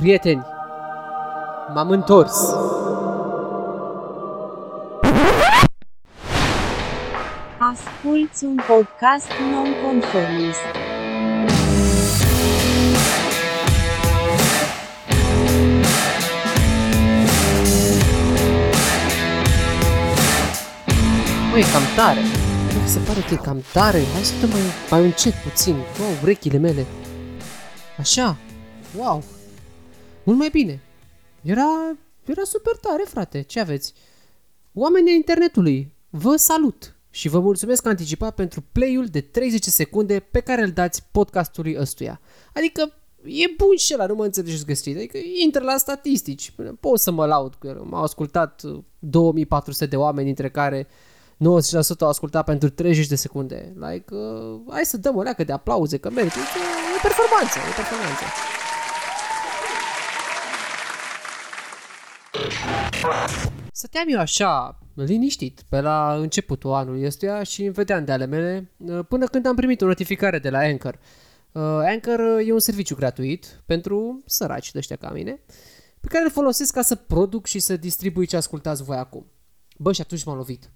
Prieteni, m-am întors. Asculți un podcast non-conformist. Mă, e cam tare. Nu vi se pare că e cam tare? Hai să dăm mai, mai încet puțin. Wow, urechile mele. Așa. Wow. Mult mai bine. Era, era super tare, frate. Ce aveți? Oamenii internetului, vă salut și vă mulțumesc anticipat pentru play-ul de 30 secunde pe care îl dați podcastului ăstuia. Adică e bun și ăla, nu mă înțelegeți găsit. Adică intră la statistici. Pot să mă laud cu el. M-au ascultat uh, 2400 de oameni, dintre care 90% au ascultat pentru 30 de secunde. Like, uh, hai să dăm o leacă de aplauze, că merită. E, e performanță, e performanță. Stăteam eu așa, liniștit, pe la începutul anului ăstuia și îmi vedeam de ale mele, uh, până când am primit o notificare de la Anchor. Uh, Anchor uh, e un serviciu gratuit pentru săraci de ăștia ca mine, pe care îl folosesc ca să produc și să distribui ce ascultați voi acum. Bă, și atunci m-am lovit.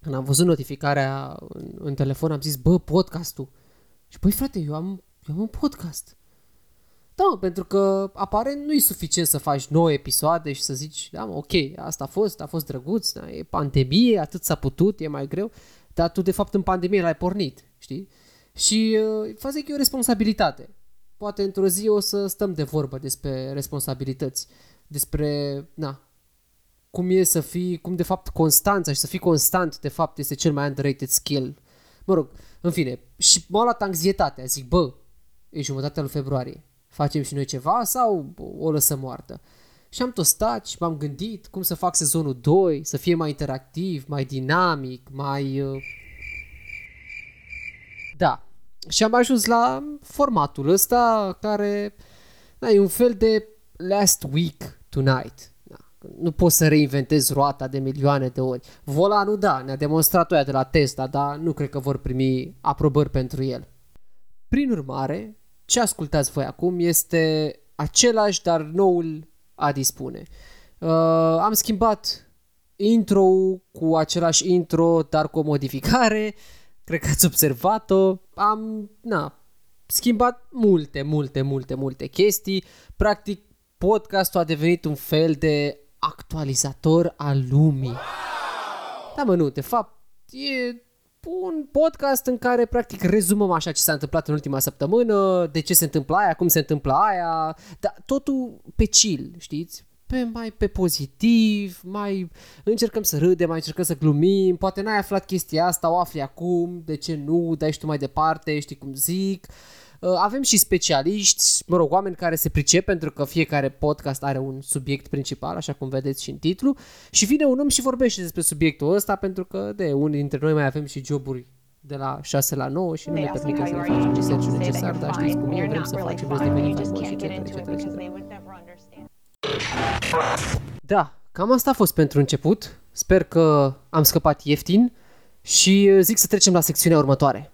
Când am văzut notificarea în, în telefon, am zis, bă, podcastul. Și băi, frate, eu am, eu am un podcast. Da, mă, pentru că apare nu e suficient să faci 9 episoade și să zici, da, mă, ok, asta a fost, a fost drăguț, da, e pandemie, atât s-a putut, e mai greu, dar tu de fapt în pandemie l-ai pornit, știi? Și uh, faza e că e o responsabilitate. Poate într-o zi o să stăm de vorbă despre responsabilități, despre, na, cum e să fii, cum de fapt constanța și să fii constant de fapt este cel mai underrated skill. Mă rog, în fine, și m-a luat anxietatea, zic, bă, e jumătatea lui februarie, facem și noi ceva sau o lăsăm moartă? Și am tot stat și m-am gândit cum să fac sezonul 2, să fie mai interactiv, mai dinamic, mai... Uh... Da. Și am ajuns la formatul ăsta care da, e un fel de last week tonight. Da. Nu poți să reinventezi roata de milioane de ori. Volanul, da, ne-a demonstrat oia de la Tesla, dar nu cred că vor primi aprobări pentru el. Prin urmare, ce ascultați voi acum este același, dar noul a dispune. Uh, am schimbat intro cu același intro, dar cu o modificare. Cred că ați observat-o. Am, na, schimbat multe, multe, multe, multe chestii. Practic, podcastul a devenit un fel de actualizator al lumii. Da, mă, nu, de fapt, e un podcast în care practic rezumăm așa ce s-a întâmplat în ultima săptămână, de ce se întâmplă aia, cum se întâmplă aia, dar totul pe chill, știți? Pe mai pe pozitiv, mai încercăm să râdem, mai încercăm să glumim, poate n-ai aflat chestia asta, o afli acum, de ce nu, dai și tu mai departe, știi cum zic. Uh, Avem și specialiști, mă rog, oameni care se pricep pentru că fiecare podcast are un subiect principal, așa cum vedeți și în titlu, și vine un om și vorbește despre subiectul ăsta pentru că de unii dintre noi mai avem și joburi de la 6 la 9 și nu ne permitem să ne facem research necesar, dar știți cum e, vrem să facem, vrem să devenim faimoși, etc., etc., etc. Da, cam asta a fost pentru început. Sper că am scăpat ieftin și zic să trecem la secțiunea următoare.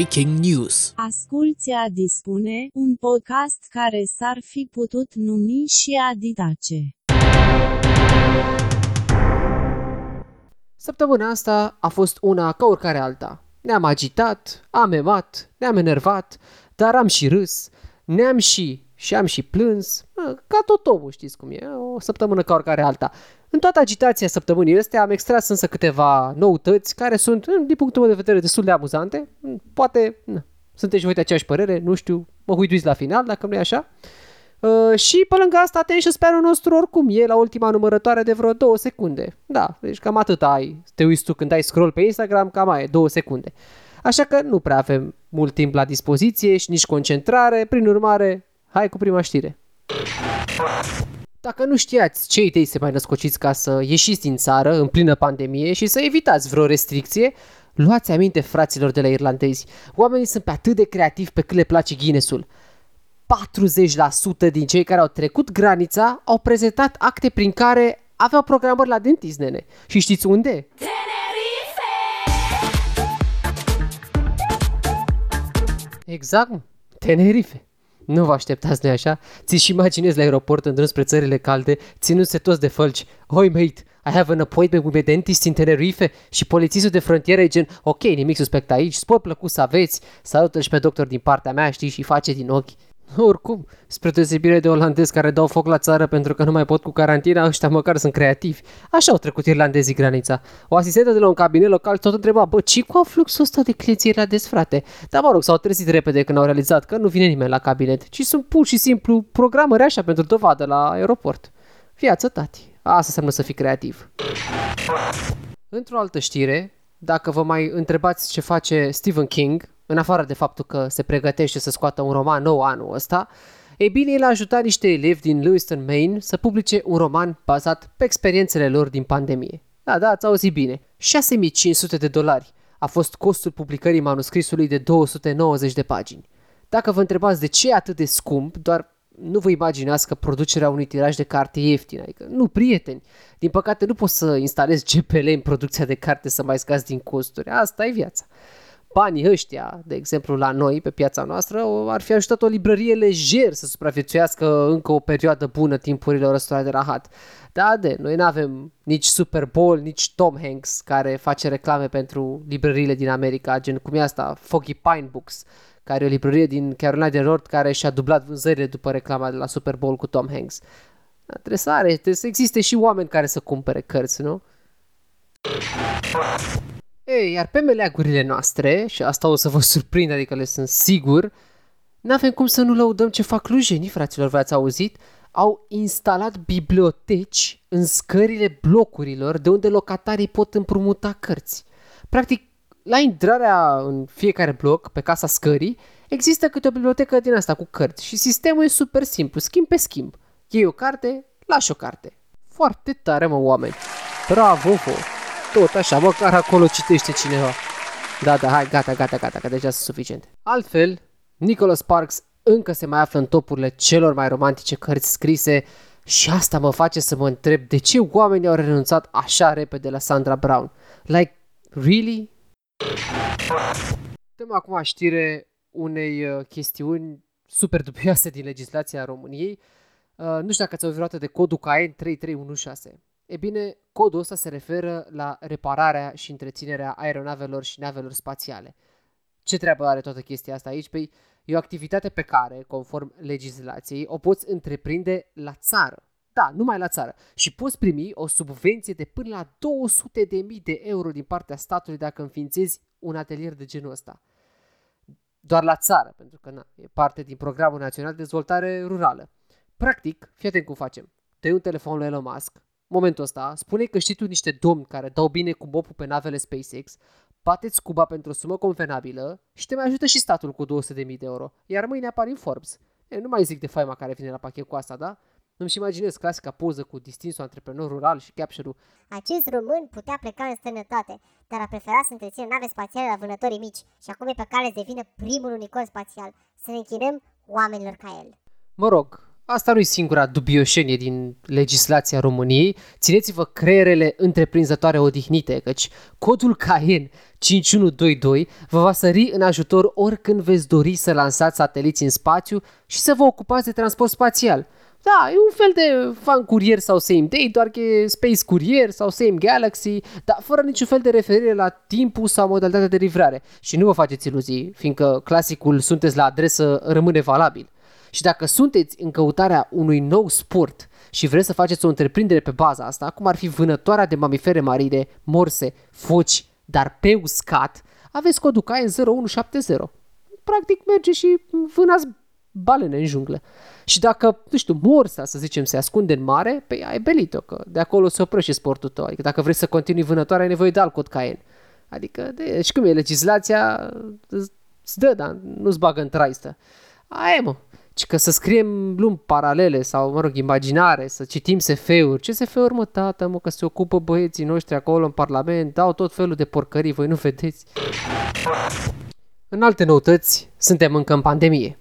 Breaking news. Asculți a dispune, un podcast care s-ar fi putut numi și Aditace. Săptămâna asta a fost una ca oricare alta. Ne-am agitat, am emat, ne-am enervat, dar am și râs, ne-am și și am și plâns, mă, ca tot omul, știți cum e, o săptămână ca oricare alta. În toată agitația săptămânii astea am extras însă câteva noutăți care sunt, din punctul meu de vedere, destul de amuzante. Poate na, sunteți voi de aceeași părere, nu știu, mă huiduiți la final, dacă nu e așa. Uh, și pe lângă asta attention span nostru oricum e la ultima numărătoare de vreo două secunde. Da, deci cam atât ai. Te uiți tu când ai scroll pe Instagram, cam ai două secunde. Așa că nu prea avem mult timp la dispoziție și nici concentrare, prin urmare, hai cu prima știre. Dacă nu știați ce idei se mai născociți ca să ieșiți din țară în plină pandemie și să evitați vreo restricție, luați aminte fraților de la irlandezi. Oamenii sunt pe atât de creativi pe cât le place Guinnessul. 40% din cei care au trecut granița au prezentat acte prin care aveau programări la dentist, nene. Și știți unde? Tenerife! Exact, Tenerife. Nu vă așteptați, nu așa? Ți-și imaginezi la aeroport în drum spre țările calde, ținându-se toți de fălci. Oi, mate, I have an appointment with my dentist in Tenerife și polițistul de frontieră e gen, ok, nimic suspect aici, spor plăcut să aveți, salută și pe doctor din partea mea, știi, și face din ochi. Oricum, spre deosebire de olandezi care dau foc la țară pentru că nu mai pot cu carantina, ăștia măcar sunt creativi. Așa au trecut irlandezii granița. O asistentă de la un cabinet local tot întreba, bă, ce cu fluxul ăsta de clienți irlandezi, frate? Dar mă rog, s-au trezit repede când au realizat că nu vine nimeni la cabinet, ci sunt pur și simplu programări așa pentru dovadă la aeroport. Viață, tati. Asta înseamnă să fii creativ. Într-o altă știre, dacă vă mai întrebați ce face Stephen King, în afară de faptul că se pregătește să scoată un roman nou anul ăsta, ei bine, el a ajutat niște elevi din Lewiston, Maine să publice un roman bazat pe experiențele lor din pandemie. Da, da, ați auzit bine. 6500 de dolari a fost costul publicării manuscrisului de 290 de pagini. Dacă vă întrebați de ce e atât de scump, doar nu vă imaginați că producerea unui tiraj de carte e ieftină, adică nu, prieteni. Din păcate nu poți să instalezi GPL în producția de carte să mai scazi din costuri. Asta e viața banii ăștia, de exemplu la noi, pe piața noastră, ar fi ajutat o librărie lejer să supraviețuiască încă o perioadă bună timpurilor ăstora de rahat. Da, de, noi nu avem nici Super Bowl, nici Tom Hanks care face reclame pentru librăriile din America, gen cum e asta, Foggy Pine Books, care e o librărie din Carolina de Nord care și-a dublat vânzările după reclama de la Super Bowl cu Tom Hanks. Da, trebuie să are, trebuie să existe și oameni care să cumpere cărți, nu? Ei, iar pe meleagurile noastre, și asta o să vă surprind, adică le sunt sigur, n-avem cum să nu lăudăm ce fac lujenii, fraților, v-ați auzit? Au instalat biblioteci în scările blocurilor de unde locatarii pot împrumuta cărți. Practic, la intrarea în fiecare bloc, pe casa scării, există câte o bibliotecă din asta cu cărți și sistemul e super simplu, schimb pe schimb. Iei o carte, lași o carte. Foarte tare, mă, oameni! Bravo, vă! Tot așa, măcar acolo citește cineva. Da, da, hai, gata, gata, gata, că deja sunt suficient. Altfel, Nicholas Sparks încă se mai află în topurile celor mai romantice cărți scrise și asta mă face să mă întreb de ce oamenii au renunțat așa repede la Sandra Brown. Like, really? Dăm acum știre unei uh, chestiuni super dubioase din legislația României. Uh, nu știu dacă ați auzit de codul CAEN 3316. E bine, codul ăsta se referă la repararea și întreținerea aeronavelor și navelor spațiale. Ce treabă are toată chestia asta aici? Păi e o activitate pe care, conform legislației, o poți întreprinde la țară. Da, numai la țară. Și poți primi o subvenție de până la 200.000 de euro din partea statului dacă înființezi un atelier de genul ăsta. Doar la țară, pentru că na, e parte din Programul Național de Dezvoltare Rurală. Practic, fii atent cum facem. Te un telefon lui Elon Musk, momentul ăsta, spune că știi tu niște domni care dau bine cu bopul pe navele SpaceX, bateți cuba pentru o sumă convenabilă și te mai ajută și statul cu 200.000 de euro, iar mâine apar în Forbes. E, nu mai zic de faima care vine la pachet cu asta, da? Nu-mi imaginez clasica poză cu distinsul antreprenor rural și capture Acest român putea pleca în străinătate, dar a preferat să întrețină nave spațiale la vânătorii mici și acum e pe cale să devină primul unicor spațial. Să ne închinăm oamenilor ca el. Mă rog, Asta nu e singura dubioșenie din legislația României. Țineți-vă creierele întreprinzătoare odihnite, căci codul CAEN 5122 vă va sări în ajutor oricând veți dori să lansați sateliți în spațiu și să vă ocupați de transport spațial. Da, e un fel de fan curier sau same day, doar că e Space Courier sau Same Galaxy, dar fără niciun fel de referire la timpul sau modalitatea de livrare. Și nu vă faceți iluzii, fiindcă clasicul sunteți la adresă rămâne valabil. Și dacă sunteți în căutarea unui nou sport și vreți să faceți o întreprindere pe baza asta, cum ar fi vânătoarea de mamifere marine, morse, foci, dar pe uscat, aveți codul CAE 0170. Practic merge și vânați balene în junglă. Și dacă, nu știu, morsa, să zicem, se ascunde în mare, pe păi ai belit-o, că de acolo se oprește sportul tău. Adică dacă vrei să continui vânătoarea, ai nevoie de alt cod Caen. Adică, de, deci cum e, legislația îți dă, dar nu-ți bagă în traistă. Aia mă, ci că să scriem lumi paralele sau, mă rog, imaginare, să citim SF-uri. Ce SF-uri, mă, tată, mă, că se ocupă băieții noștri acolo în Parlament, dau tot felul de porcării, voi nu vedeți. În alte noutăți, suntem încă în pandemie.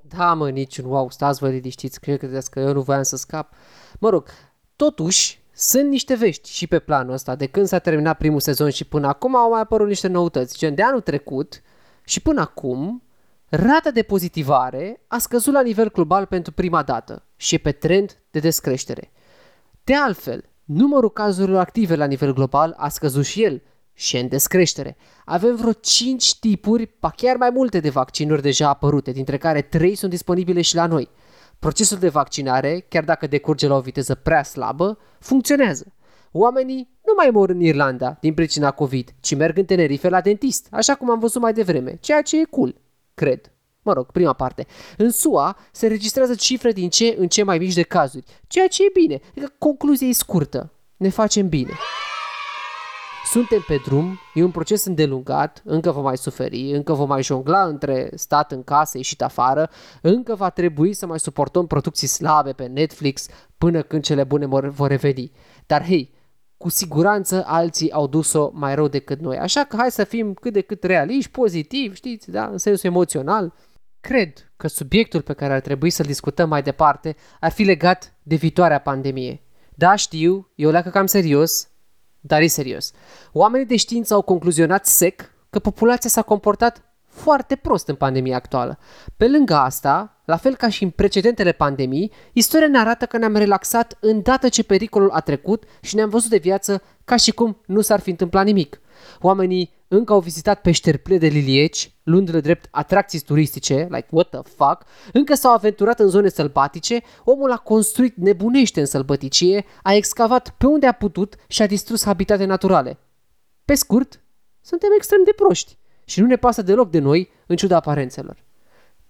Da, mă, niciun wow, stați vă liniștiți, credeți că eu nu voiam să scap. Mă rog, totuși, sunt niște vești și pe planul ăsta. De când s-a terminat primul sezon și până acum au mai apărut niște noutăți. Gen, de anul trecut, Și până acum, rata de pozitivare a scăzut la nivel global pentru prima dată și e pe trend de descreștere. De altfel, numărul cazurilor active la nivel global a scăzut și el și e în descreștere. Avem vreo 5 tipuri, pa chiar mai multe de vaccinuri deja apărute, dintre care 3 sunt disponibile și la noi. Procesul de vaccinare, chiar dacă decurge la o viteză prea slabă, funcționează. Oamenii nu mai mor în Irlanda din pricina COVID, ci merg în Tenerife la dentist, așa cum am văzut mai devreme, ceea ce e cool, cred. Mă rog, prima parte. În SUA se registrează cifre din ce în ce mai mici de cazuri, ceea ce e bine. Adică concluzia e scurtă. Ne facem bine. Suntem pe drum, e un proces îndelungat, încă vom mai suferi, încă vom mai jongla între stat în casă, ieșit afară, încă va trebui să mai suportăm producții slabe pe Netflix până când cele bune vor reveni. Dar hei, cu siguranță alții au dus-o mai rău decât noi. Așa că hai să fim cât de cât realiști, pozitivi, știți, da, în sensul emoțional. Cred că subiectul pe care ar trebui să-l discutăm mai departe ar fi legat de viitoarea pandemie. Da, știu, e o leacă cam serios, dar e serios. Oamenii de știință au concluzionat sec că populația s-a comportat foarte prost în pandemia actuală. Pe lângă asta, la fel ca și în precedentele pandemii, istoria ne arată că ne-am relaxat îndată ce pericolul a trecut și ne-am văzut de viață ca și cum nu s-ar fi întâmplat nimic. Oamenii încă au vizitat peșteri pline de lilieci, luându-le drept atracții turistice, like what the fuck, încă s-au aventurat în zone sălbatice, omul a construit nebunește în sălbăticie, a excavat pe unde a putut și a distrus habitate naturale. Pe scurt, suntem extrem de proști și nu ne pasă deloc de noi, în ciuda aparențelor.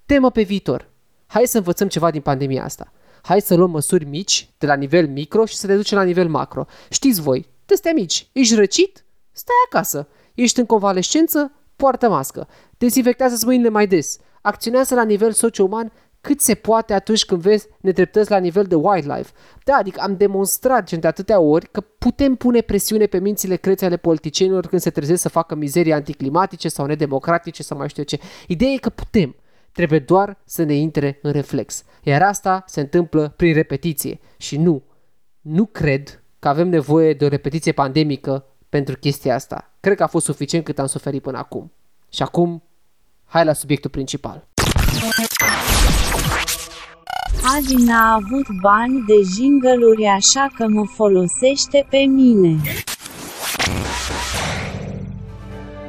Temă pe viitor. Hai să învățăm ceva din pandemia asta. Hai să luăm măsuri mici, de la nivel micro și să le ducem la nivel macro. Știți voi, de mici, ești răcit? Stai acasă. Ești în convalescență? Poartă mască. Dezinfectează mâinile mai des. Acționează la nivel socio-uman cât se poate atunci când vezi nedreptăți la nivel de wildlife. Da, adică am demonstrat gen de atâtea ori că putem pune presiune pe mințile crețe ale politicienilor când se trezesc să facă mizerii anticlimatice sau nedemocratice sau mai știu ce. Ideea e că putem. Trebuie doar să ne intre în reflex. Iar asta se întâmplă prin repetiție. Și nu, nu cred că avem nevoie de o repetiție pandemică pentru chestia asta. Cred că a fost suficient cât am suferit până acum. Și acum, hai la subiectul principal. Adi n-a avut bani de jingle așa că mă folosește pe mine.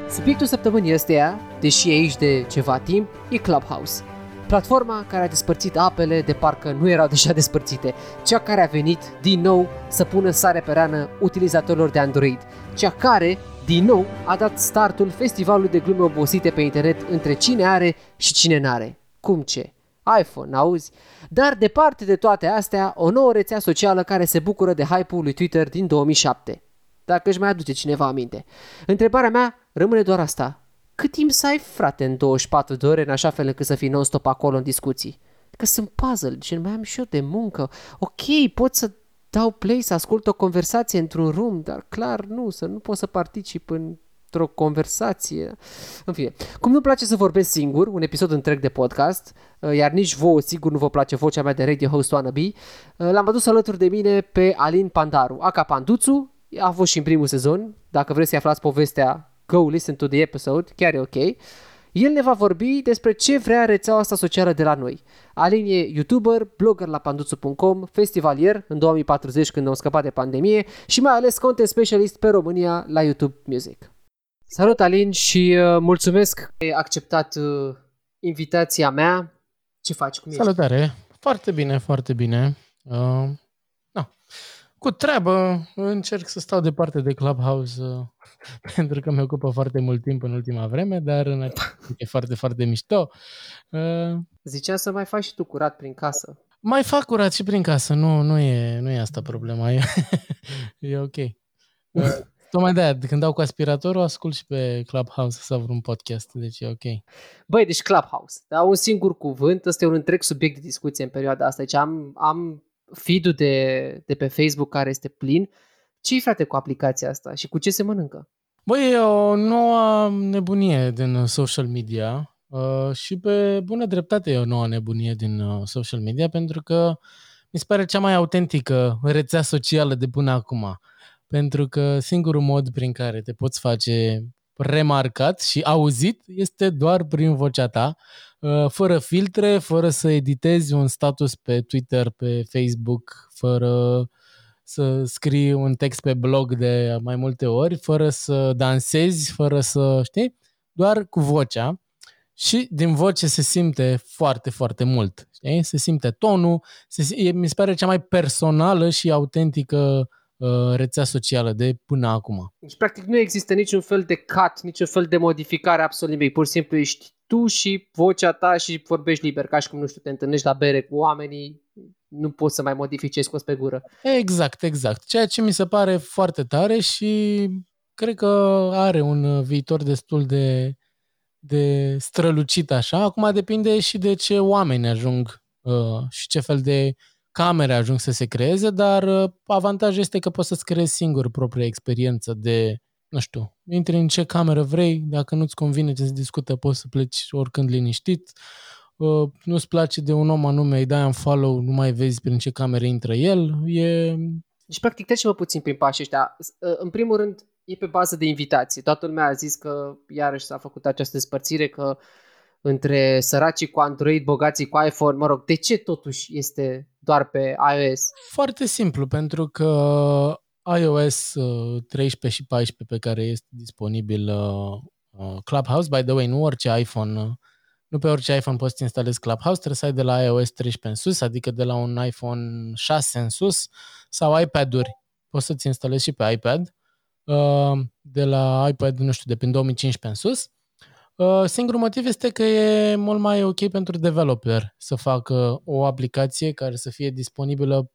Subiectul săptămânii ăsteia, deși e aici de ceva timp, e Clubhouse. Platforma care a despărțit apele de parcă nu erau deja despărțite, cea care a venit din nou să pună sare pe rană utilizatorilor de Android, cea care, din nou, a dat startul festivalului de glume obosite pe internet între cine are și cine n-are. Cum ce? iPhone, auzi? Dar departe de toate astea, o nouă rețea socială care se bucură de hype-ul lui Twitter din 2007. Dacă își mai aduce cineva aminte. Întrebarea mea rămâne doar asta. Cât timp să ai, frate, în 24 de ore, în așa fel încât să fii non-stop acolo în discuții? Că sunt puzzle, gen mai am și eu de muncă. Ok, pot să dau play, să ascult o conversație într-un room, dar clar nu, să nu pot să particip în într-o conversație. În fine, cum nu place să vorbesc singur, un episod întreg de podcast, uh, iar nici vouă sigur nu vă place vocea mea de radio host wannabe, uh, l-am adus alături de mine pe Alin Pandaru, aka Panduțu, a fost și în primul sezon, dacă vreți să aflați povestea, go listen to the episode, chiar e ok. El ne va vorbi despre ce vrea rețeaua asta socială de la noi. Alin e YouTuber, blogger la panduțu.com, festivalier în 2040 când am scăpat de pandemie și mai ales content specialist pe România la YouTube Music. Salut Alin și uh, mulțumesc că ai acceptat uh, invitația mea. Ce faci? Cum ești? Salutare! Foarte bine, foarte bine. Uh, na. Cu treabă, încerc să stau departe de Clubhouse uh, pentru că mi ocupă foarte mult timp în ultima vreme, dar în e foarte, foarte mișto. Uh, Zicea să mai faci și tu curat prin casă. Mai fac curat și prin casă, nu, nu, e, nu e asta problema, e, e ok. Uh, Tocmai de-aia, când dau cu aspiratorul, ascult și pe Clubhouse sau vreun podcast, deci e ok. Băi, deci Clubhouse, da, un singur cuvânt, ăsta e un întreg subiect de discuție în perioada asta. Deci am, am feed-ul de, de pe Facebook care este plin. ce frate cu aplicația asta și cu ce se mănâncă? Băi, e o nouă nebunie din social media uh, și pe bună dreptate e o nouă nebunie din uh, social media pentru că mi se pare cea mai autentică rețea socială de până acum pentru că singurul mod prin care te poți face remarcat și auzit este doar prin vocea ta, uh, fără filtre, fără să editezi un status pe Twitter, pe Facebook, fără să scrii un text pe blog de mai multe ori, fără să dansezi, fără să, știi, doar cu vocea și din voce se simte foarte, foarte mult. Știi? Se simte tonul, se, e, mi se pare cea mai personală și autentică uh, rețea socială de până acum. Deci, practic, nu există niciun fel de cut, niciun fel de modificare absolut nimic. Pur și simplu ești tu și vocea ta și vorbești liber, ca și cum, nu știu, te întâlnești la bere cu oamenii, nu poți să mai modifici ce scos pe gură. Exact, exact. Ceea ce mi se pare foarte tare și cred că are un viitor destul de, de strălucit așa. Acum depinde și de ce oameni ajung uh, și ce fel de camere ajung să se creeze, dar uh, avantajul este că poți să-ți creezi singur propria experiență de, nu știu, intri în ce cameră vrei, dacă nu-ți convine ce se discută, poți să pleci oricând liniștit, uh, nu-ți place de un om anume, îi dai un follow, nu mai vezi prin ce camere intră el, e... Deci, practic, trece-mă puțin prin pașii ăștia. Uh, în primul rând, e pe bază de invitație. Toată lumea a zis că iarăși s-a făcut această despărțire, că între săracii cu Android, bogații cu iPhone, mă rog, de ce totuși este doar pe iOS? Foarte simplu, pentru că iOS 13 uh, și 14 pe care este disponibil uh, uh, Clubhouse, by the way, nu orice iPhone, nu pe orice iPhone poți să instalezi Clubhouse, trebuie să ai de la iOS 13 în sus, adică de la un iPhone 6 în sus sau iPad-uri. Poți să-ți instalezi și pe iPad, de la iPad, nu știu, de prin 2015 în sus. Singurul motiv este că e mult mai ok pentru developer să facă o aplicație care să fie disponibilă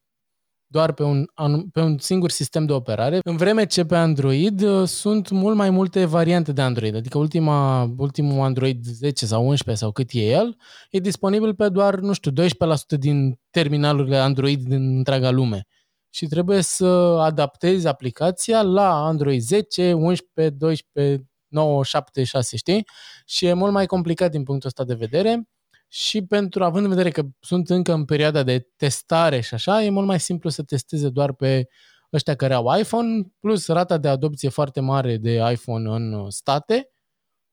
doar pe un, pe un singur sistem de operare, în vreme ce pe Android uh, sunt mult mai multe variante de Android, adică ultima, ultimul Android 10 sau 11 sau cât e el, e disponibil pe doar, nu știu, 12% din terminalurile Android din întreaga lume. Și trebuie să adaptezi aplicația la Android 10, 11, 12, 9, 7, 6, știi? Și e mult mai complicat din punctul ăsta de vedere și pentru, având în vedere că sunt încă în perioada de testare și așa, e mult mai simplu să testeze doar pe ăștia care au iPhone, plus rata de adopție foarte mare de iPhone în state,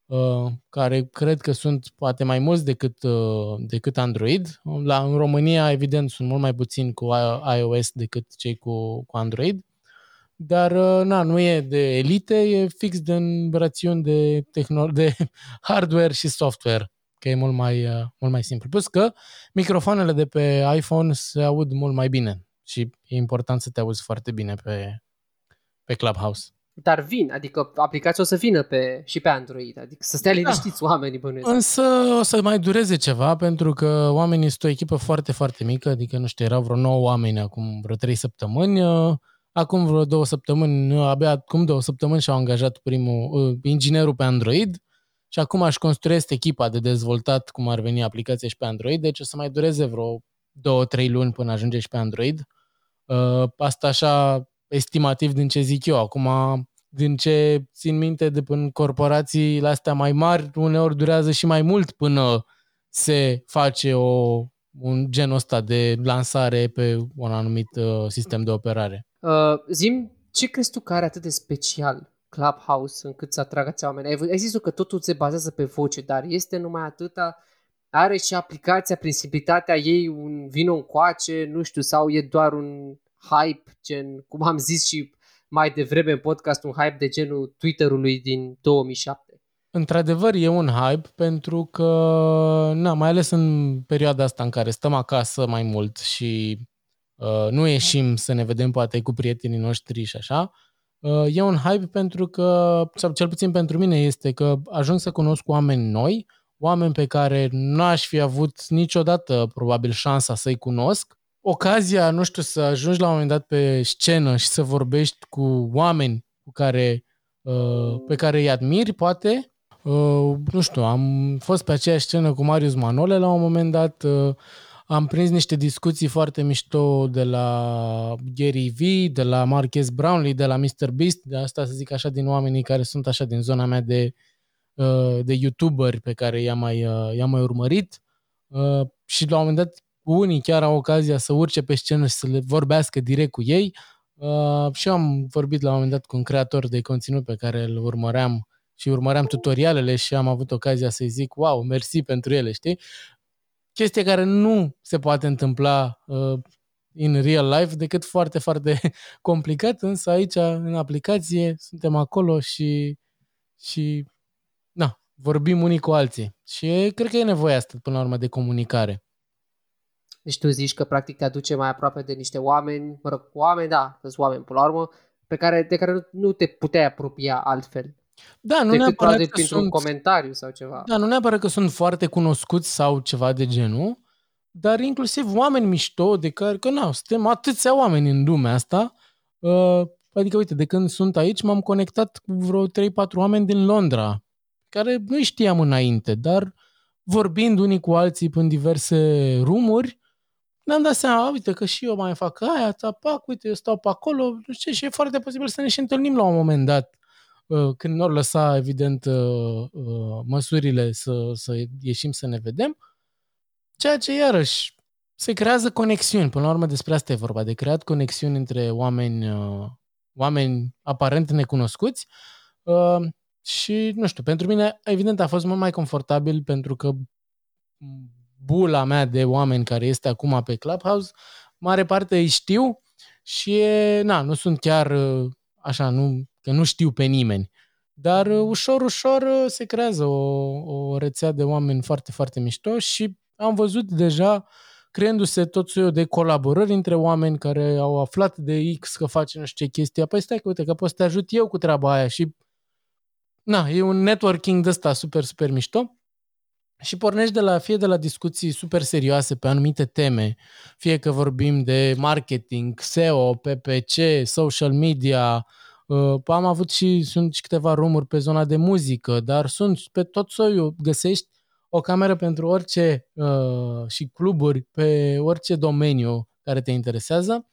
uh, care cred că sunt poate mai mulți decât, uh, decât Android. La, în România, evident, sunt mult mai puțini cu iOS decât cei cu, cu Android. Dar, uh, na, nu e de elite, e fix din rațiuni de, tehnolo- de hardware și software că e mult mai, uh, mult mai simplu. Plus că microfoanele de pe iPhone se aud mult mai bine și e important să te auzi foarte bine pe, pe Clubhouse. Dar vin, adică aplicația o să vină pe, și pe Android, adică să stea da. liniștiți da. oamenii bănuiesc. Însă o să mai dureze ceva, pentru că oamenii sunt o echipă foarte, foarte mică, adică, nu știu, erau vreo 9 oameni acum vreo 3 săptămâni, uh, acum vreo două săptămâni, abia acum două săptămâni și-au angajat primul uh, inginerul pe Android, și acum aș construiesc echipa de dezvoltat cum ar veni aplicația și pe Android, deci o să mai dureze vreo două, trei luni până ajunge și pe Android. Uh, asta așa estimativ din ce zic eu. Acum, din ce țin minte de până corporațiile astea mai mari, uneori durează și mai mult până se face o, un genul ăsta de lansare pe un anumit uh, sistem de operare. Uh, zim, ce crezi tu că are atât de special Clubhouse încât să atragă ația oameni. Ai, ai zis că totul se bazează pe voce, dar este numai atâta, are și aplicația prin simplitatea ei un vino coace, nu știu, sau e doar un hype, gen, cum am zis și mai devreme în podcast, un hype de genul Twitter-ului din 2007. Într-adevăr e un hype pentru că, na, mai ales în perioada asta în care stăm acasă mai mult și uh, nu ieșim să ne vedem poate cu prietenii noștri și așa, e un hype pentru că, sau cel puțin pentru mine, este că ajung să cunosc oameni noi, oameni pe care n-aș fi avut niciodată probabil șansa să-i cunosc. Ocazia, nu știu, să ajungi la un moment dat pe scenă și să vorbești cu oameni cu care, uh, pe care îi admiri, poate. Uh, nu știu, am fost pe aceeași scenă cu Marius Manole la un moment dat, uh, am prins niște discuții foarte mișto de la Gary V, de la Marques Brownlee, de la Mr. Beast, de asta să zic așa din oamenii care sunt așa din zona mea de, uh, de youtuberi pe care i-am mai, uh, i-am mai urmărit uh, și la un moment dat unii chiar au ocazia să urce pe scenă și să le vorbească direct cu ei și eu am vorbit la un moment dat cu un creator de conținut pe care îl urmăream și urmăream tutorialele și am avut ocazia să-i zic, wow, mersi pentru ele, știi? Chestie care nu se poate întâmpla uh, in real life decât foarte, foarte complicat, însă aici, în aplicație, suntem acolo și, și na, vorbim unii cu alții. Și cred că e nevoie asta, până la urmă, de comunicare. Deci tu zici că practic te aduce mai aproape de niște oameni, mă rog, oameni, da, sunt oameni până la urmă, pe care, de care nu te puteai apropia altfel. Da, nu decât neapărat probabil că printr-un sunt, comentariu sau ceva. da, nu neapărat că sunt foarte cunoscuți sau ceva de genul, dar inclusiv oameni mișto de care, că nu, suntem atâția oameni în lumea asta, uh, adică uite, de când sunt aici m-am conectat cu vreo 3-4 oameni din Londra, care nu știam înainte, dar vorbind unii cu alții în diverse rumuri, ne-am dat seama, uite că și eu mai fac aia, tapac, uite, eu stau pe acolo, nu știu ce, și e foarte posibil să ne și întâlnim la un moment dat, uh, când nu lăsa, evident, uh, uh, măsurile să, să ieșim să ne vedem, ceea ce, iarăși, se creează conexiuni. Până la urmă, despre asta e vorba, de creat conexiuni între oameni, oameni aparent necunoscuți și, nu știu, pentru mine, evident, a fost mult mai confortabil pentru că bula mea de oameni care este acum pe Clubhouse, mare parte îi știu și, e, na, nu sunt chiar așa, nu, că nu știu pe nimeni. Dar ușor, ușor se creează o, o rețea de oameni foarte, foarte mișto și am văzut deja creându-se tot soiul de colaborări între oameni care au aflat de X că face nu știu ce chestie. Păi stai că uite că pot să te ajut eu cu treaba aia și na, e un networking de ăsta super, super mișto și pornești de la, fie de la discuții super serioase pe anumite teme, fie că vorbim de marketing, SEO, PPC, social media, uh, am avut și, sunt și câteva rumuri pe zona de muzică, dar sunt pe tot soiul, găsești o cameră pentru orice uh, și cluburi pe orice domeniu care te interesează,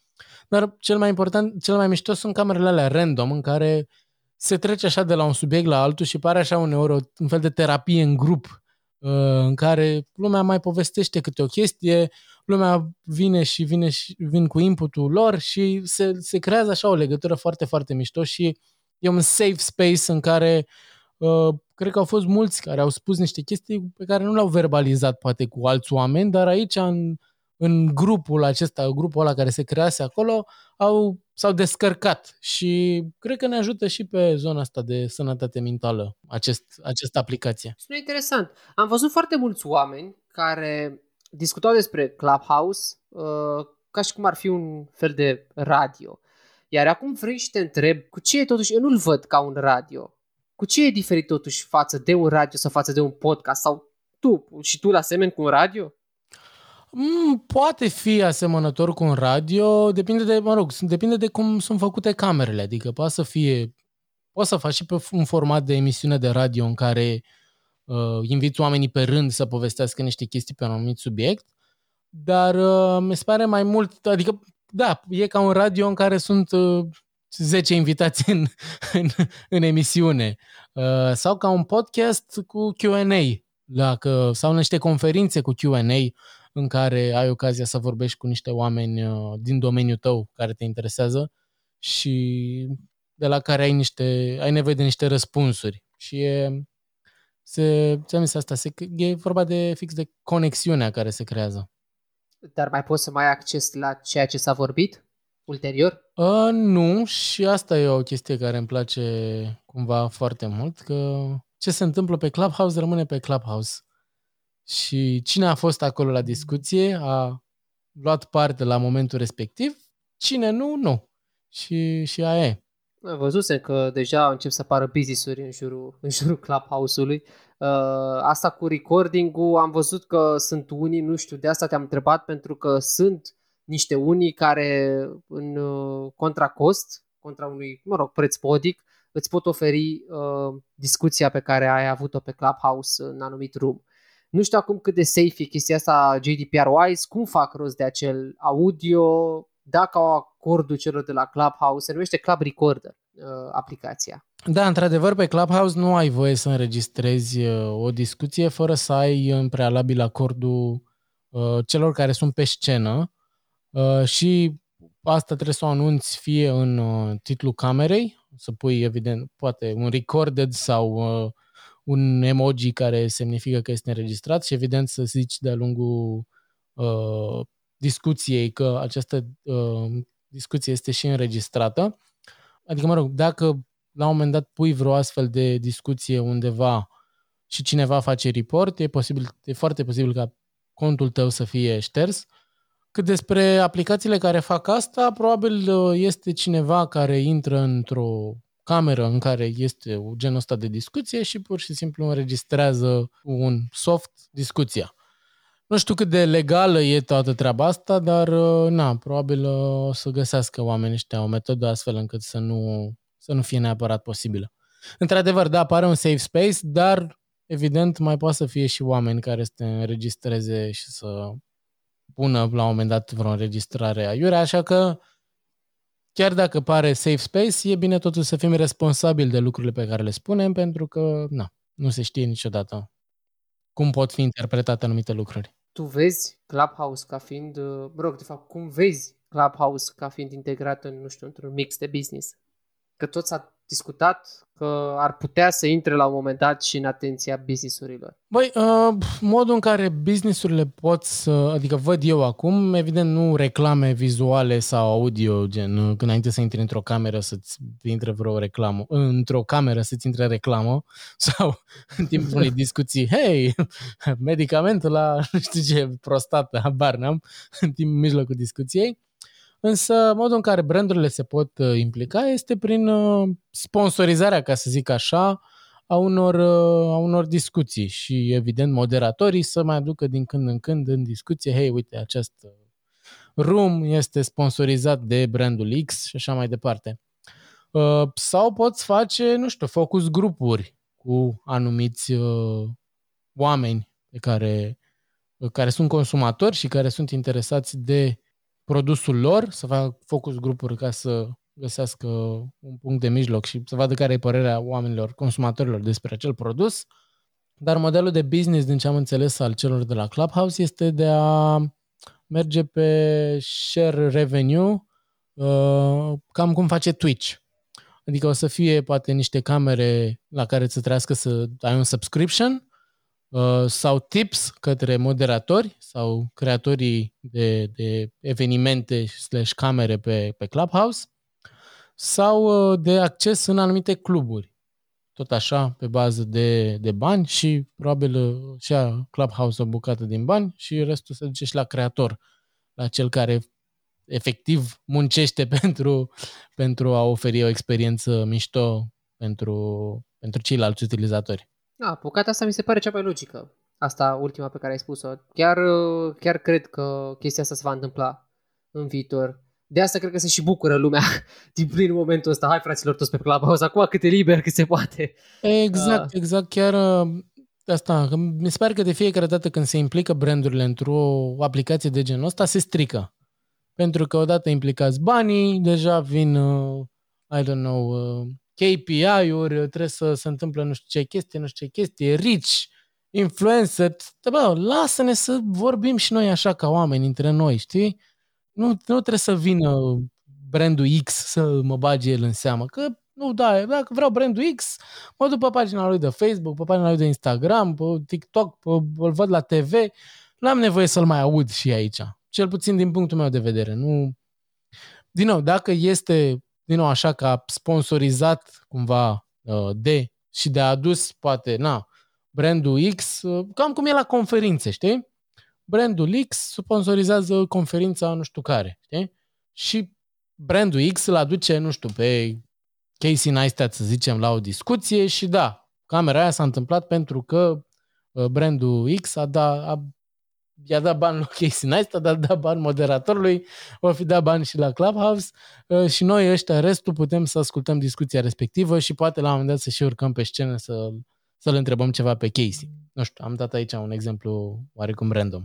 dar cel mai important, cel mai mișto sunt camerele alea random în care se trece așa de la un subiect la altul și pare așa uneori un fel de terapie în grup uh, în care lumea mai povestește câte o chestie, lumea vine și vine și vin cu inputul lor și se, se creează așa o legătură foarte, foarte mișto și e un safe space în care uh, cred că au fost mulți care au spus niște chestii pe care nu le-au verbalizat poate cu alți oameni, dar aici în, în grupul acesta, grupul ăla care se crease acolo, au, s-au descărcat și cred că ne ajută și pe zona asta de sănătate mentală acest, această aplicație. Sună interesant. Am văzut foarte mulți oameni care discutau despre Clubhouse uh, ca și cum ar fi un fel de radio. Iar acum vrei și te întreb, cu ce e totuși, eu nu-l văd ca un radio. Cu ce e diferit totuși față de un radio sau față de un podcast? Sau tu și tu la asemeni cu un radio? Mm, poate fi asemănător cu un radio, depinde de, mă rog, depinde de cum sunt făcute camerele, adică poate să fie, poți să faci și pe un format de emisiune de radio în care uh, inviți oamenii pe rând să povestească niște chestii pe un anumit subiect, dar uh, mi se pare mai mult, adică, da, e ca un radio în care sunt uh, 10 invitați în, în, în emisiune uh, sau ca un podcast cu Q&A dacă, sau niște conferințe cu Q&A în care ai ocazia să vorbești cu niște oameni uh, din domeniul tău care te interesează și de la care ai, niște, ai nevoie de niște răspunsuri. Și e, se, ți-am zis asta, se, e vorba de fix de conexiunea care se creează. Dar mai poți să mai ai acces la ceea ce s-a vorbit? ulterior? Uh, nu, și asta e o chestie care îmi place cumva foarte mult, că ce se întâmplă pe Clubhouse rămâne pe Clubhouse. Și cine a fost acolo la discuție a luat parte la momentul respectiv, cine nu, nu. Și, și aia e. Văzusem că deja încep să apară business-uri în jurul, în jurul Clubhouse-ului. Uh, asta cu recording-ul, am văzut că sunt unii, nu știu, de asta te-am întrebat, pentru că sunt niște unii care în uh, contracost, contra unui, mă rog, preț podic, îți pot oferi uh, discuția pe care ai avut-o pe Clubhouse în anumit room. Nu știu acum cât de safe e chestia asta GDPR-wise, cum fac rost de acel audio, dacă au acordul celor de la Clubhouse, se numește Club Recorder uh, aplicația. Da, într-adevăr, pe Clubhouse nu ai voie să înregistrezi uh, o discuție fără să ai în prealabil acordul uh, celor care sunt pe scenă Uh, și asta trebuie să o anunți fie în uh, titlul camerei, să pui, evident, poate un recorded sau uh, un emoji care semnifică că este înregistrat și, evident, să zici de-a lungul uh, discuției că această uh, discuție este și înregistrată. Adică, mă rog, dacă la un moment dat pui vreo astfel de discuție undeva și cineva face report, e, posibil, e foarte posibil ca contul tău să fie șters. Cât despre aplicațiile care fac asta, probabil uh, este cineva care intră într-o cameră în care este genul ăsta de discuție și pur și simplu înregistrează un soft discuția. Nu știu cât de legală e toată treaba asta, dar uh, na, probabil uh, o să găsească oamenii ăștia o metodă astfel încât să nu, să nu fie neapărat posibilă. Într-adevăr, da, apare un safe space, dar evident mai poate să fie și oameni care să te înregistreze și să pună la un moment dat vreo înregistrare aiurea, așa că chiar dacă pare safe space, e bine totuși să fim responsabili de lucrurile pe care le spunem, pentru că na, nu se știe niciodată cum pot fi interpretate anumite lucruri. Tu vezi Clubhouse ca fiind, uh, mă rog, de fapt, cum vezi Clubhouse ca fiind integrat în, nu știu, într-un mix de business? Că tot s-a discutat că ar putea să intre la un moment dat și în atenția businessurilor. Băi, uh, modul în care businessurile pot să, adică văd eu acum, evident nu reclame vizuale sau audio, gen uh, când înainte să intri într-o cameră să-ți intre vreo reclamă, într-o cameră să-ți intre reclamă sau în timpul unei discuții, hei, medicamentul la nu știu ce, prostată, habar n-am, în timpul mijlocul discuției Însă modul în care brandurile se pot uh, implica este prin uh, sponsorizarea, ca să zic așa, a unor, uh, a unor discuții și, evident, moderatorii să mai aducă din când în când în discuție, hei, uite, acest room este sponsorizat de brandul X și așa mai departe. Sau poți face, nu știu, focus grupuri cu anumiți oameni pe care, care sunt consumatori și care sunt interesați de produsul lor, să facă focus grupuri ca să găsească un punct de mijloc și să vadă care e părerea oamenilor, consumatorilor despre acel produs. Dar modelul de business, din ce am înțeles al celor de la Clubhouse, este de a merge pe share revenue, uh, cam cum face Twitch. Adică o să fie poate niște camere la care să trească să ai un subscription Uh, sau tips către moderatori sau creatorii de, de evenimente slash camere pe, pe Clubhouse sau uh, de acces în anumite cluburi. Tot așa, pe bază de, de bani și probabil uh, și a Clubhouse o bucată din bani și restul se duce și la creator, la cel care efectiv muncește pentru, pentru a oferi o experiență mișto pentru, pentru ceilalți utilizatori. Da, bucata asta mi se pare cea mai logică. Asta ultima pe care ai spus-o. Chiar, chiar cred că chestia asta se va întâmpla în viitor. De asta cred că se și bucură lumea din plin momentul ăsta. Hai fraților toți pe Clubhouse, acum cât e liber, cât se poate. Exact, uh. exact. Chiar uh, asta. Mi se pare că de fiecare dată când se implică brandurile într-o aplicație de genul ăsta, se strică. Pentru că odată implicați banii, deja vin, uh, I don't know, uh, KPI-uri, trebuie să se întâmple nu știu ce chestie, nu știu ce chestie, rich, influencer, bă, lasă-ne să vorbim și noi așa ca oameni între noi, știi? Nu, nu trebuie să vină brandul X să mă bage el în seamă, că nu, da, dacă vreau brandul X, mă duc pe pagina lui de Facebook, pe pagina lui de Instagram, pe TikTok, pe, îl văd la TV, nu am nevoie să-l mai aud și aici. Cel puțin din punctul meu de vedere. Nu... Din nou, dacă este din nou așa ca sponsorizat cumva uh, de și de adus poate, na, brandul X, uh, cam cum e la conferințe, știi? Brandul X sponsorizează conferința nu știu care, știi? Și brandul X îl aduce, nu știu, pe Casey Neistat, să zicem, la o discuție și da, camera aia s-a întâmplat pentru că uh, brandul X a, da, a i-a dat bani lui Casey Neistat, a dat bani moderatorului, o fi dat bani și la Clubhouse uh, și noi ăștia, restul, putem să ascultăm discuția respectivă și poate la un moment dat să și urcăm pe scenă să, să-l întrebăm ceva pe Casey. Nu știu, am dat aici un exemplu oarecum random.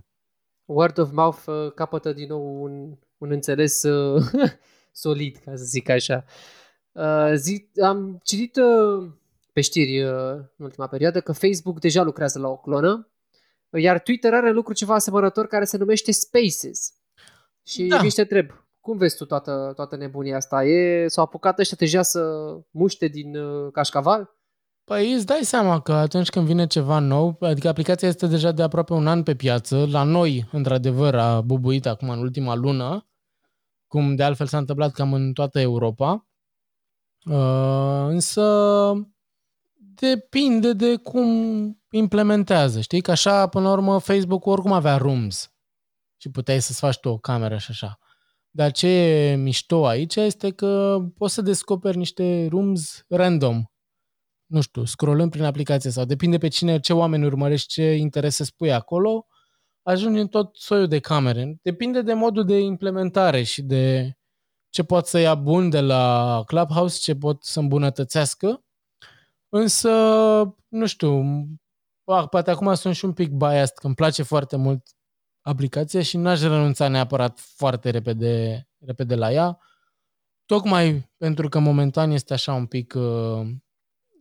Word of mouth uh, capătă din nou un, un înțeles uh, solid, ca să zic așa. Uh, zi, am citit uh, pe știri uh, în ultima perioadă că Facebook deja lucrează la o clonă iar Twitter are lucru ceva asemănător care se numește Spaces. Și da. nici te întreb, Cum vezi tu toată, toată nebunia asta? E, s-au apucat ăștia deja să muște din uh, cașcaval? Păi îți dai seama că atunci când vine ceva nou, adică aplicația este deja de aproape un an pe piață, la noi, într-adevăr, a bubuit acum în ultima lună, cum de altfel s-a întâmplat cam în toată Europa. Uh, însă depinde de cum implementează. Știi că așa, până la urmă, Facebook oricum avea rooms și puteai să-ți faci tu o cameră și așa. Dar ce e mișto aici este că poți să descoperi niște rooms random. Nu știu, scrollând prin aplicație sau depinde pe cine, ce oameni urmărești, ce interese spui acolo, ajungi în tot soiul de camere. Depinde de modul de implementare și de ce pot să ia bun de la Clubhouse, ce pot să îmbunătățească. Însă, nu știu, poate acum sunt și un pic biased, că îmi place foarte mult aplicația și n-aș renunța neapărat foarte repede, repede la ea, tocmai pentru că momentan este așa un pic uh,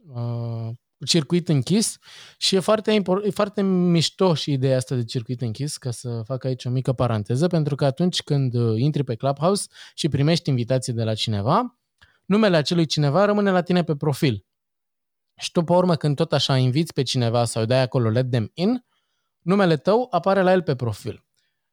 uh, circuit închis și e foarte, e foarte mișto și ideea asta de circuit închis, ca să fac aici o mică paranteză, pentru că atunci când uh, intri pe Clubhouse și primești invitații de la cineva, numele acelui cineva rămâne la tine pe profil. Și tu, pe urmă, când tot așa inviți pe cineva sau dai acolo let them in, numele tău apare la el pe profil.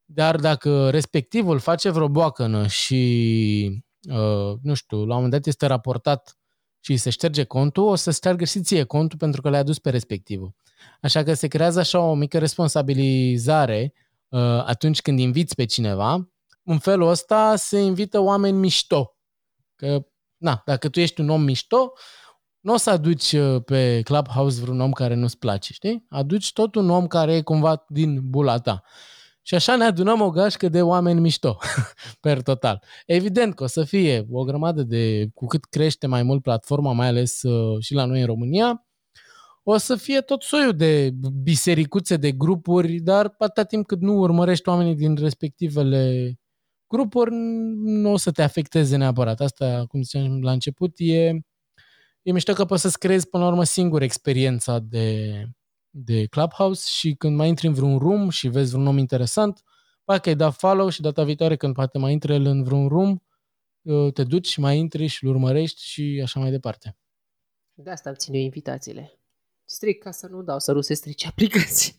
Dar dacă respectivul face vreo boacănă și, uh, nu știu, la un moment dat este raportat și se șterge contul, o să șteargă și ție contul pentru că l-ai adus pe respectivul. Așa că se creează așa o mică responsabilizare uh, atunci când inviți pe cineva. În felul ăsta se invită oameni mișto. Că, na, dacă tu ești un om mișto, nu o să aduci uh, pe Clubhouse vreun om care nu-ți place, știi? Aduci tot un om care e cumva din bula ta. Și așa ne adunăm o gașcă de oameni mișto, per total. Evident că o să fie o grămadă de, cu cât crește mai mult platforma, mai ales uh, și la noi în România, o să fie tot soiul de bisericuțe, de grupuri, dar atâta timp cât nu urmărești oamenii din respectivele grupuri, nu o să te afecteze neapărat. Asta, cum ziceam la început, e, e mișto că poți să-ți creezi până la urmă singur experiența de, de Clubhouse și când mai intri în vreun room și vezi vreun om interesant, că ai dat follow și data viitoare când poate mai intri el în vreun room, uh, te duci, mai intri și îl urmărești și așa mai departe. De asta îmi țin eu invitațiile. Stric ca să nu dau să nu se strice aplicația.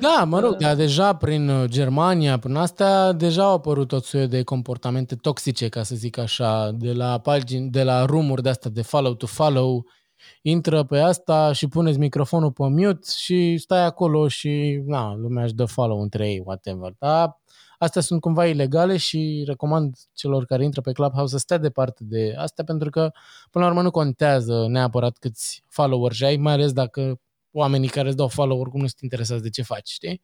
Da, mă rog, dar deja prin uh, Germania, prin astea, deja au apărut tot soiul de comportamente toxice, ca să zic așa, de la pagini, de la rumuri de asta de follow to follow, intră pe asta și puneți microfonul pe mute și stai acolo și na, lumea își dă follow între ei, whatever. Dar astea sunt cumva ilegale și recomand celor care intră pe Clubhouse să stea departe de astea pentru că până la urmă nu contează neapărat câți followers ai, mai ales dacă oamenii care îți dau follow oricum nu sunt interesați de ce faci, știi?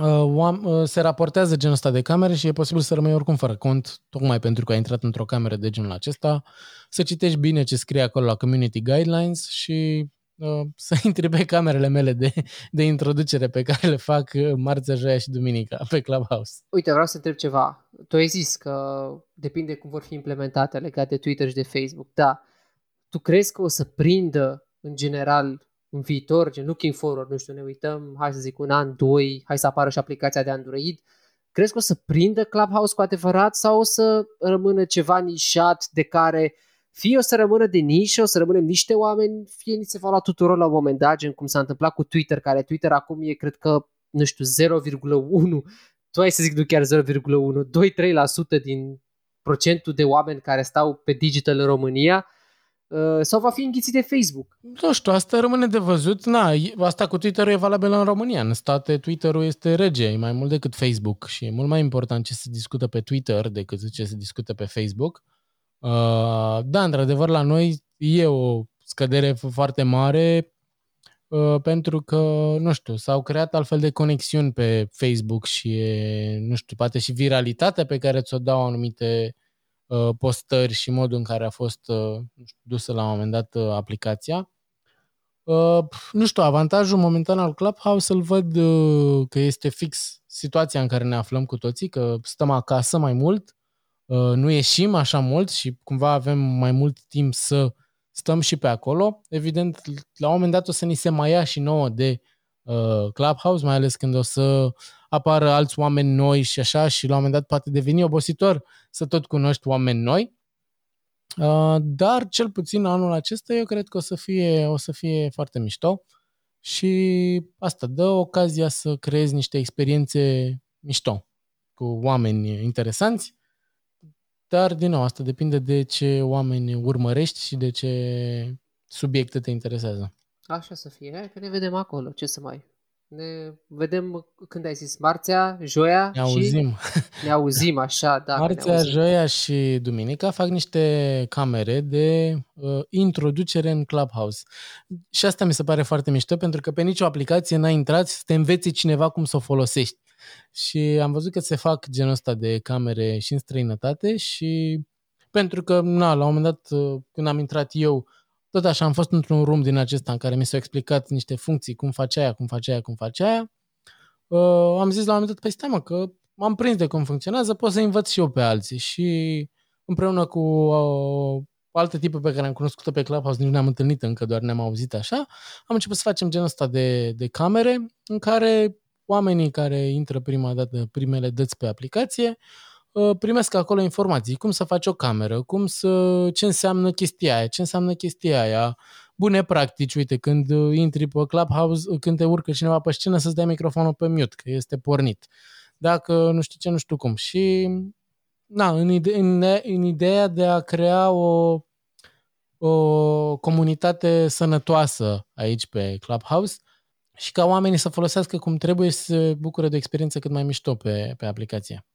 Uh, uh, se raportează genul ăsta de camere și e posibil să rămâi oricum fără cont, tocmai pentru că ai intrat într-o cameră de genul acesta, să citești bine ce scrie acolo la Community Guidelines și uh, să intri pe camerele mele de, de introducere pe care le fac uh, marțea, joia și duminica pe Clubhouse. Uite, vreau să întreb ceva. Tu ai zis că depinde cum vor fi implementate legate de Twitter și de Facebook. Da, tu crezi că o să prindă în general în viitor, gen looking forward, nu știu, ne uităm, hai să zic un an, doi, hai să apară și aplicația de Android, crezi că o să prindă Clubhouse cu adevărat sau o să rămână ceva nișat de care fie o să rămână de nișă, o să rămânem niște oameni, fie ni se va lua tuturor la un moment dat, gen cum s-a întâmplat cu Twitter, care Twitter acum e, cred că, nu știu, 0,1, tu ai să zic nu chiar 0,1, 2-3% din procentul de oameni care stau pe digital în România, Uh, sau va fi înghițit de Facebook? Nu știu, asta rămâne de văzut. Na, asta cu Twitter-ul e valabil în România. În state, Twitter-ul este rege, e mai mult decât Facebook și e mult mai important ce se discută pe Twitter decât ce se discută pe Facebook. Uh, da, într-adevăr, la noi e o scădere foarte mare uh, pentru că, nu știu, s-au creat altfel de conexiuni pe Facebook și, e, nu știu, poate și viralitatea pe care ți-o dau anumite Uh, postări și modul în care a fost uh, dusă la un moment dat uh, aplicația. Nu știu, avantajul momentan al Clubhouse îl văd că este fix situația în care ne aflăm cu toții, că stăm acasă mai mult, nu ieșim așa mult și cumva avem mai mult timp să stăm și pe acolo. Evident, la un moment dat o să ni se mai ia și nouă de Clubhouse, mai ales când o să apară alți oameni noi și așa și la un moment dat poate deveni obositor să tot cunoști oameni noi. Uh, dar cel puțin anul acesta eu cred că o să fie, o să fie foarte mișto și asta dă ocazia să creezi niște experiențe mișto cu oameni interesanți, dar din nou asta depinde de ce oameni urmărești și de ce subiecte te interesează. Așa să fie, Hai că ne vedem acolo, ce să mai... Ne vedem când ai zis, marțea, joia Ne auzim. și ne auzim așa, da. că ne Marțea, auzim. joia și duminica fac niște camere de uh, introducere în Clubhouse. Și asta mi se pare foarte mișto, pentru că pe nicio aplicație n-ai intrat să te învețe cineva cum să o folosești. Și am văzut că se fac genul ăsta de camere și în străinătate și pentru că, na, la un moment dat, uh, când am intrat eu, tot așa, am fost într-un room din acesta în care mi s-au explicat niște funcții, cum face aia, cum face aia, cum face aia. Uh, am zis la un moment dat, păi stai mă, că m-am prins de cum funcționează, pot să învăț și eu pe alții. Și împreună cu uh, alte tipuri pe care am cunoscut-o pe Clubhouse, nici nu ne-am întâlnit încă, doar ne-am auzit așa, am început să facem genul ăsta de, de camere în care oamenii care intră prima dată, primele dăți pe aplicație, uh, primesc acolo informații, cum să faci o cameră, cum să, ce înseamnă chestia aia, ce înseamnă chestia aia, bune practici, uite, când uh, intri pe Clubhouse, uh, când te urcă cineva pe scenă, să-ți dai microfonul pe mute, că este pornit. Dacă nu știu ce, nu știu cum. Și na, în, ide- în, în ideea de a crea o, o comunitate sănătoasă aici pe Clubhouse și ca oamenii să folosească cum trebuie și să se bucure de o experiență cât mai mișto pe, pe aplicație.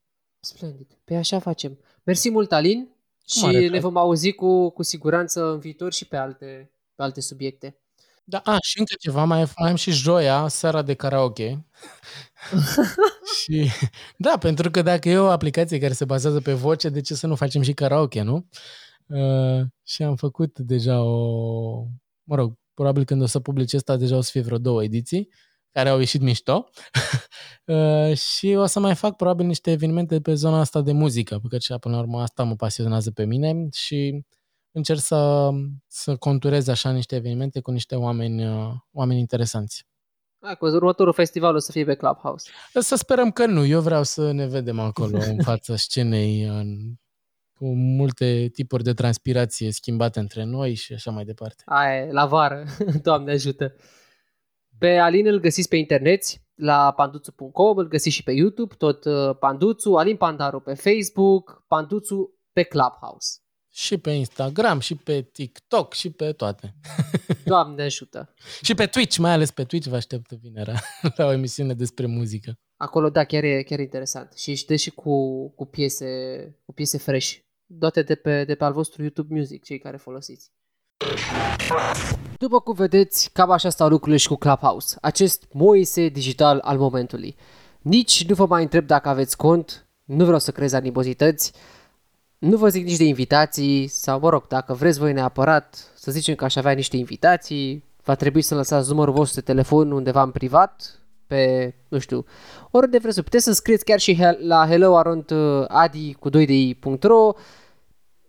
Splendid. Pe așa facem. Mersi mult, Alin, și mare ne drag. vom auzi cu, cu siguranță în viitor și pe alte, pe alte subiecte. Da, a, și încă ceva, mai, mai am și joia, seara de karaoke. și, da, pentru că dacă e o aplicație care se bazează pe voce, de ce să nu facem și karaoke, nu? Uh, și am făcut deja o... Mă rog, probabil când o să publice asta, deja o să fie vreo două ediții care au ieșit mișto. uh, și o să mai fac probabil niște evenimente pe zona asta de muzică, pentru că până la urmă asta mă pasionează pe mine și încerc să, să conturez așa niște evenimente cu niște oameni, uh, oameni interesanți. Hai, cu următorul festival o să fie pe Clubhouse. Să sperăm că nu. Eu vreau să ne vedem acolo în fața scenei în, cu multe tipuri de transpirație schimbate între noi și așa mai departe. Aia e, la vară. Doamne ajută. Pe Alin îl găsiți pe internet la panduțu.com, îl găsiți și pe YouTube, tot uh, Panduțu, Alin Pandaru pe Facebook, Panduțu pe Clubhouse. Și pe Instagram, și pe TikTok, și pe toate. Doamne ajută. Și pe Twitch, mai ales pe Twitch vă aștept vinerea la o emisiune despre muzică. Acolo, da, chiar e, chiar e interesant. Și își dă și cu, cu piese, cu piese fresh. Toate de pe, de pe al vostru YouTube Music, cei care folosiți. După cum vedeți, cam așa stau lucrurile și cu Clubhouse, acest Moise digital al momentului. Nici nu vă mai întreb dacă aveți cont, nu vreau să creez animozități, nu vă zic nici de invitații, sau mă rog, dacă vreți voi neapărat, să zicem că aș avea niște invitații, va trebui să lăsați numărul vostru de telefon undeva în privat, pe, nu știu, oriunde vreți să puteți să scrieți chiar și he- la helloarondadi cu 2di.ro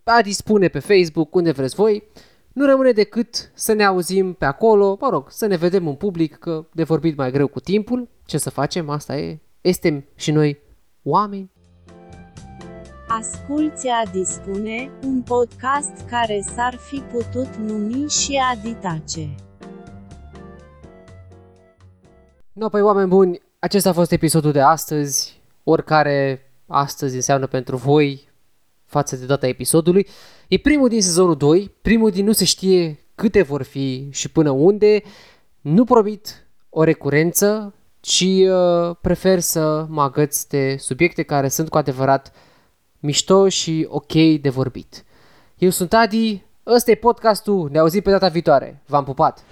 Adi spune pe Facebook, unde vreți voi. Nu rămâne decât să ne auzim pe acolo, mă rog, să ne vedem în public, că de vorbit mai greu cu timpul. Ce să facem, asta e. Estem și noi oameni. Asculți Adi spune, un podcast care s-ar fi putut numi și Aditace. No, păi oameni buni, acesta a fost episodul de astăzi, oricare astăzi înseamnă pentru voi față de data episodului. E primul din sezonul 2, primul din nu se știe câte vor fi și până unde. Nu promit o recurență, ci uh, prefer să mă agăț de subiecte care sunt cu adevărat mișto și ok de vorbit. Eu sunt Adi, ăsta e podcastul, ne auzim pe data viitoare. V-am pupat!